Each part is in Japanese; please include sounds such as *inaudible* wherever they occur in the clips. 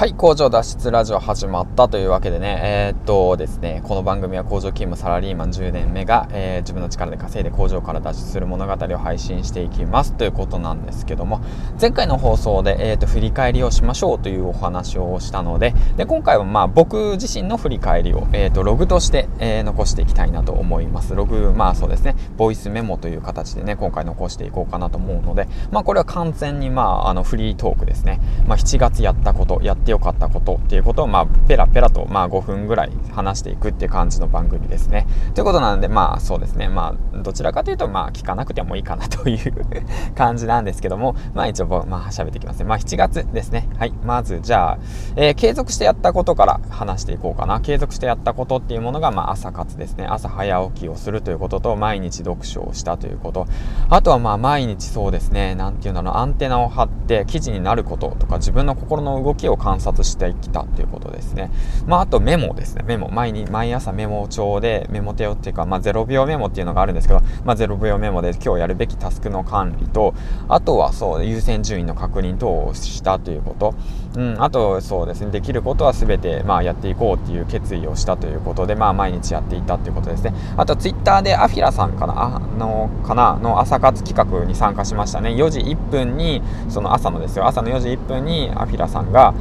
はい、工場脱出ラジオ始まったというわけでね、えー、っとですね、この番組は工場勤務サラリーマン10年目が、えー、自分の力で稼いで工場から脱出する物語を配信していきますということなんですけども、前回の放送で、えー、っと振り返りをしましょうというお話をしたので、で今回はまあ僕自身の振り返りを、えっとログとして、え残していきたいなと思います。ログ、まあそうですね、ボイスメモという形でね、今回残していこうかなと思うので、まあこれは完全にまああのフリートークですね、まあ7月やったこと、やってよかったことっていうことを、まあ、ペラペラと、まあ、5分ぐらい話していくっていう感じの番組ですね。ということなので、まあ、そうですね。まあ、どちらかというと、まあ、聞かなくてもいいかなという *laughs* 感じなんですけども、まあ、一応、まあ、喋っていきますね。まあ、7月ですね。はい。まず、じゃあ、えー、継続してやったことから話していこうかな。継続してやったことっていうものが、まあ、朝活ですね。朝早起きをするということと、毎日読書をしたということ。あとは、まあ、毎日そうですね。なんていうんだろう、アンテナを張って記事になることとか、自分の心の動きを観察してきたっていうことですね。まあ、あとメモですね。メモ。毎に、毎朝メモ帳で、メモ手をっていうか、まあ、0秒メモっていうのがあるんですけど、まあ、0秒メモで今日やるべきタスクの管理と、あとはそう、優先順位の確認等をしたということ。うん、あと、そうですね。できることは全て、まあ、やっていこうっていう決意をしたということで、まあ、毎日やっていたっていうことですね。あと、ツイッターでアフィラさんかな、あの、かな、の朝活企画に参加しましたね。4時1分に、その朝のですよ、朝の4時1分にアフィラさんが、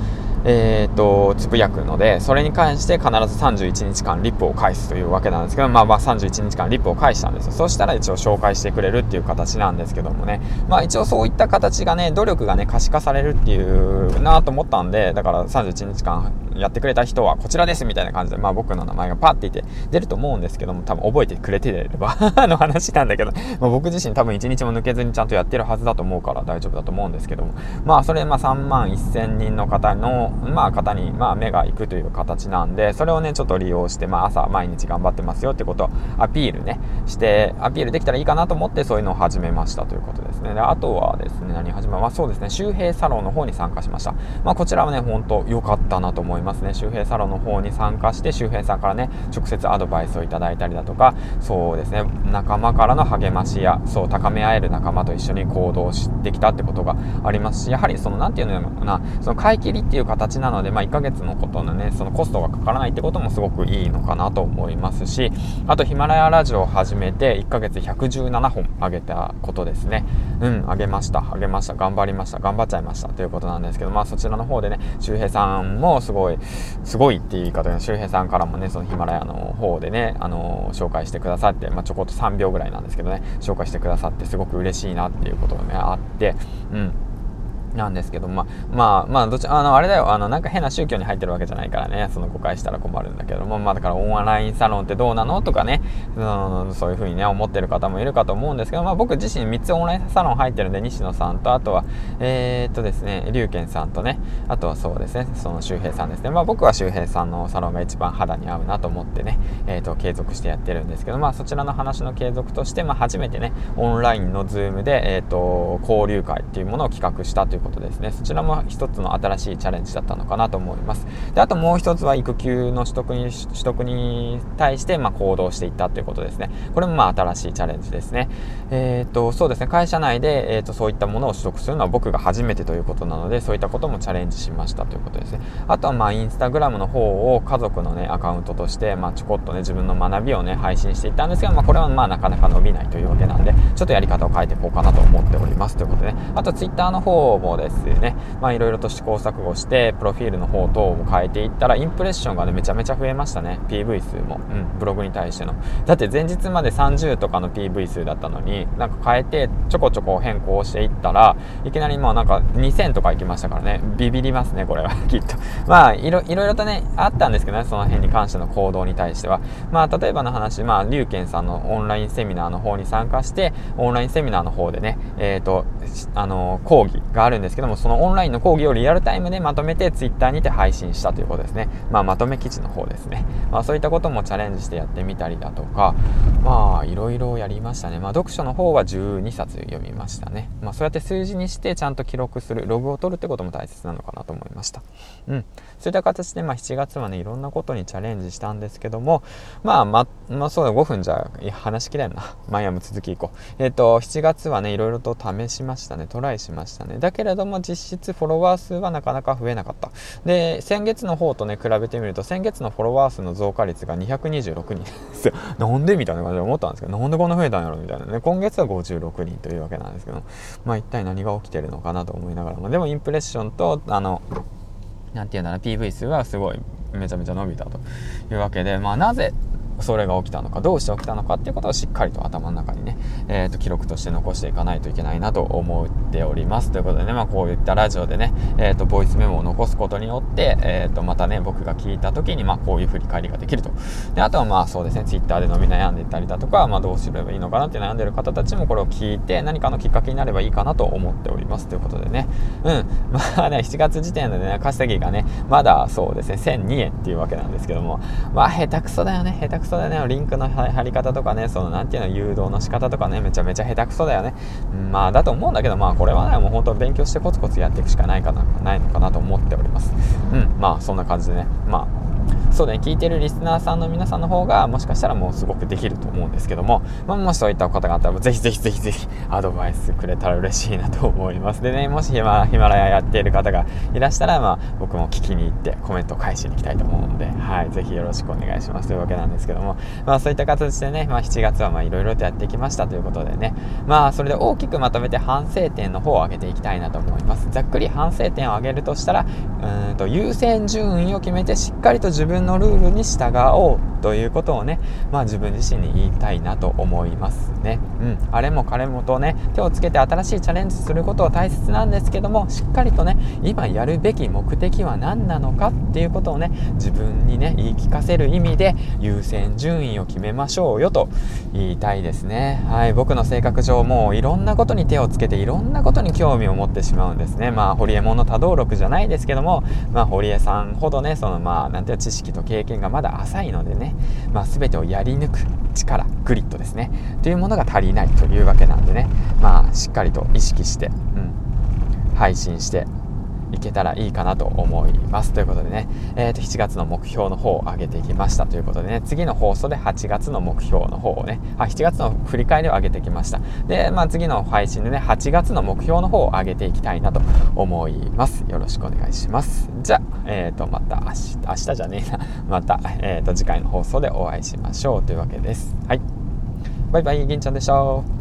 えーと、つぶやくのでそれに関して必ず31日間リップを返すというわけなんですけど、まあ、まあ31日間リップを返したんですよ。そしたら一応紹介してくれるっていう形なんですけどもね。まあ一応そういった形がね努力がね可視化されるっていうなと思ったんでだから31日間やってくれた人はこちらですみたいな感じで、まあ、僕の名前がパッて言って出ると思うんですけども多分覚えてくれてれば *laughs* の話なんだけど、まあ、僕自身多分1日も抜けずにちゃんとやってるはずだと思うから大丈夫だと思うんですけども。まあそれまあ3万1000人の方の、まあ、方にまあ目が行くという形なんでそれをねちょっと利用して、まあ、朝毎日頑張ってますよってことをアピールねしてアピールできたらいいかなと思ってそういうのを始めましたということでね。であとはですね何始めまあそうですね。周平サロンの方に参加しました。まあこちらはね本当良かったなと思いますね。周平サロンの方に参加して周平さんからね直接アドバイスをいただいたりだとかそうですね。仲間からの励ましやそう高め合える仲間と一緒に行動してきたってことがありますしやはりその何て言うのかなその買い切りっていう形なので、まあ、1ヶ月のことのねそのコストがかからないってこともすごくいいのかなと思いますしあとヒマラヤラジオを始めて1ヶ月117本上げたことですね。うんあげました。あげました。頑張りました。頑張っちゃいました。ということなんですけどまあそちらの方でね周平さんもすごいすごいっていう言い方で周平さんからもねそのヒマラヤの方でねあの紹介してくださって、まあ、ちょこっと3秒ぐらいなんですけどね紹介してくださってすごく嬉しいなっていうことがねあってうん。なんですけど、まあ、まあ、まあ、どっち、あの、あれだよ、あの、なんか変な宗教に入ってるわけじゃないからね、その誤解したら困るんだけども、まあ、だからオンラインサロンってどうなのとかね、うん、そういうふうにね、思ってる方もいるかと思うんですけど、まあ、僕自身3つオンラインサロン入ってるんで、西野さんと、あとは、えー、っとですね、龍賢さんとね、あとはそうですね、その周平さんですね。まあ、僕は周平さんのサロンが一番肌に合うなと思ってね、えー、っと、継続してやってるんですけど、まあ、そちらの話の継続として、まあ、初めてね、オンラインのズームで、えー、っと、交流会っていうものを企画したということですね。そちらも一つの新しいチャレンジだったのかなと思います。であともう一つは育休の取得に取得に対してま行動していったということですね。これもまあ新しいチャレンジですね。えっ、とそうですね会社内で、えーと、そういったものを取得するのは僕が初めてということなのでそういったこともチャレンジしましたということですね。あとはまあインスタグラムの方を家族のねアカウントとしてまあちょこっとね自分の学びをね配信していったんですが、まあ、これはまあなかなか伸びないというわけなんでちょっとやり方を変えていこうかなと思っておりますということでね。あとツイッターの方もですね、まあいろいろと試行錯誤して、プロフィールの方等も変えていったら、インプレッションがね、めちゃめちゃ増えましたね。PV 数も。うん、ブログに対しての。だって前日まで30とかの PV 数だったのに、なんか変えて、ちょこちょこ変更していったら、いきなりもうなんか2000とか行きましたからね。ビビりますね、これは。*laughs* きっと。まあ、いろいろとね、あったんですけどね、その辺に関しての行動に対しては。まあ、例えばの話、まあ、龍賢さんのオンラインセミナーの方に参加して、オンラインセミナーの方でね、えっ、ー、と、あの、講義があるんですけども、そのオンラインの講義をリアルタイムでまとめて Twitter にて配信したということですね。まあ、まとめ記事の方ですね。まあ、そういったこともチャレンジしてやってみたりだとか、まあ、いろいろやりましたね。まあ、読書の方は12冊読みましたね。まあ、そうやって数字にしてちゃんと記録する、ログを取るってことも大切なのかなと思いました。うん。そういった形で、まあ、7月はね、いろんなことにチャレンジしたんですけども、まあ、ま、まあ、そうだ、5分じゃ話しきれんな。マイアム続きいこう。えっ、ー、と、7月はね、いろいろと試しましたね。トライしましたね。だけれれども実質フォロワー数はなかなか増えなかった。で先月の方とね比べてみると先月のフォロワー数の増加率が226人ですよなんでみたいな感じで思ったんですけどなんでこんな増えたんやろみたいなね。今月は56人というわけなんですけどまあ一体何が起きてるのかなと思いながらも。でもインプレッションとあの何て言うんだろう PV 数はすごいめちゃめちゃ伸びたというわけでまあなぜそれが起きたのかどうして起きたのかっていうことをしっかりと頭の中にね、えー、と記録として残していかないといけないなと思うておりますということでね、まあ、こういったラジオでね、えー、とボイスメモを残すことによって、えー、とまたね僕が聞いた時にまあこういう振り返りができると。であとはまあそうですね Twitter で伸び悩んでたりだとか、まあ、どうすればいいのかなって悩んでる方たちもこれを聞いて何かのきっかけになればいいかなと思っておりますということでね。うん。*laughs* まあね7月時点でね稼ぎがねまだそうですね1002円っていうわけなんですけども。まあ下手くそだよね。下手くそだよね。リンクの貼り方とかねその何ていうの誘導の仕方とかねめちゃめちゃ下手くそだよね、まあだと思うんだけどまあこれはねもう本当勉強してコツコツやっていくしかないかなないのかなと思っております。うんまあそんな感じでね。まあそうね聞いてるリスナーさんの皆さんの方がもしかしたらもうすごくできると思うんですけども、まあ、もしそういったことがあったらぜひぜひぜひぜひアドバイスくれたら嬉しいなと思いますでねもしヒマヒマラヤやっている方がいらしたら、まあ、僕も聞きに行ってコメントを返しに行きたいと思うので、はい、ぜひよろしくお願いします。というわけなんですけども、まあ、そういった形でね、まあ、7月はいろいろとやってきましたということでねまあそれで大きくまとめて反省点の方を上げていきたいなと思います。ざっくり反省点を上げるとしたらうんと優先順位を決めてしっかりと自分のルールに従おうということをね、まあ、自分自身に言いたいなと思います。ね。うん、あれも彼もとね手をつけて新しいチャレンジすることは大切なんですけどもしっかりとね今やるべき目的は何なのかっていうことをね自分にね言い聞かせる意味で優先順位を決めましょうよと言いたいですね。はい僕の性格上もういろんなことに手をつけていろんなことに興味を持ってしまうんですね。まあ堀江門の多動録じゃないですけども、まあ、堀江さんほどねそのまあなんていう知識と経験がまだ浅いのでね、まあ、全てをやり抜く力グリッドですねというもののが足りないというわけなんでね。まあしっかりと意識して、うん、配信していけたらいいかなと思いますということでね、えー、と7月の目標の方を上げていきましたということでね。次の放送で8月の目標の方をね。あ7月の振り返りを上げてきました。で、まあ、次の配信でね8月の目標の方を上げていきたいなと思います。よろしくお願いします。じゃあ、えー、とまた明日明日じゃねえな。また、えー、と次回の放送でお会いしましょうというわけです。はい。バイバイ銀ちゃんでした。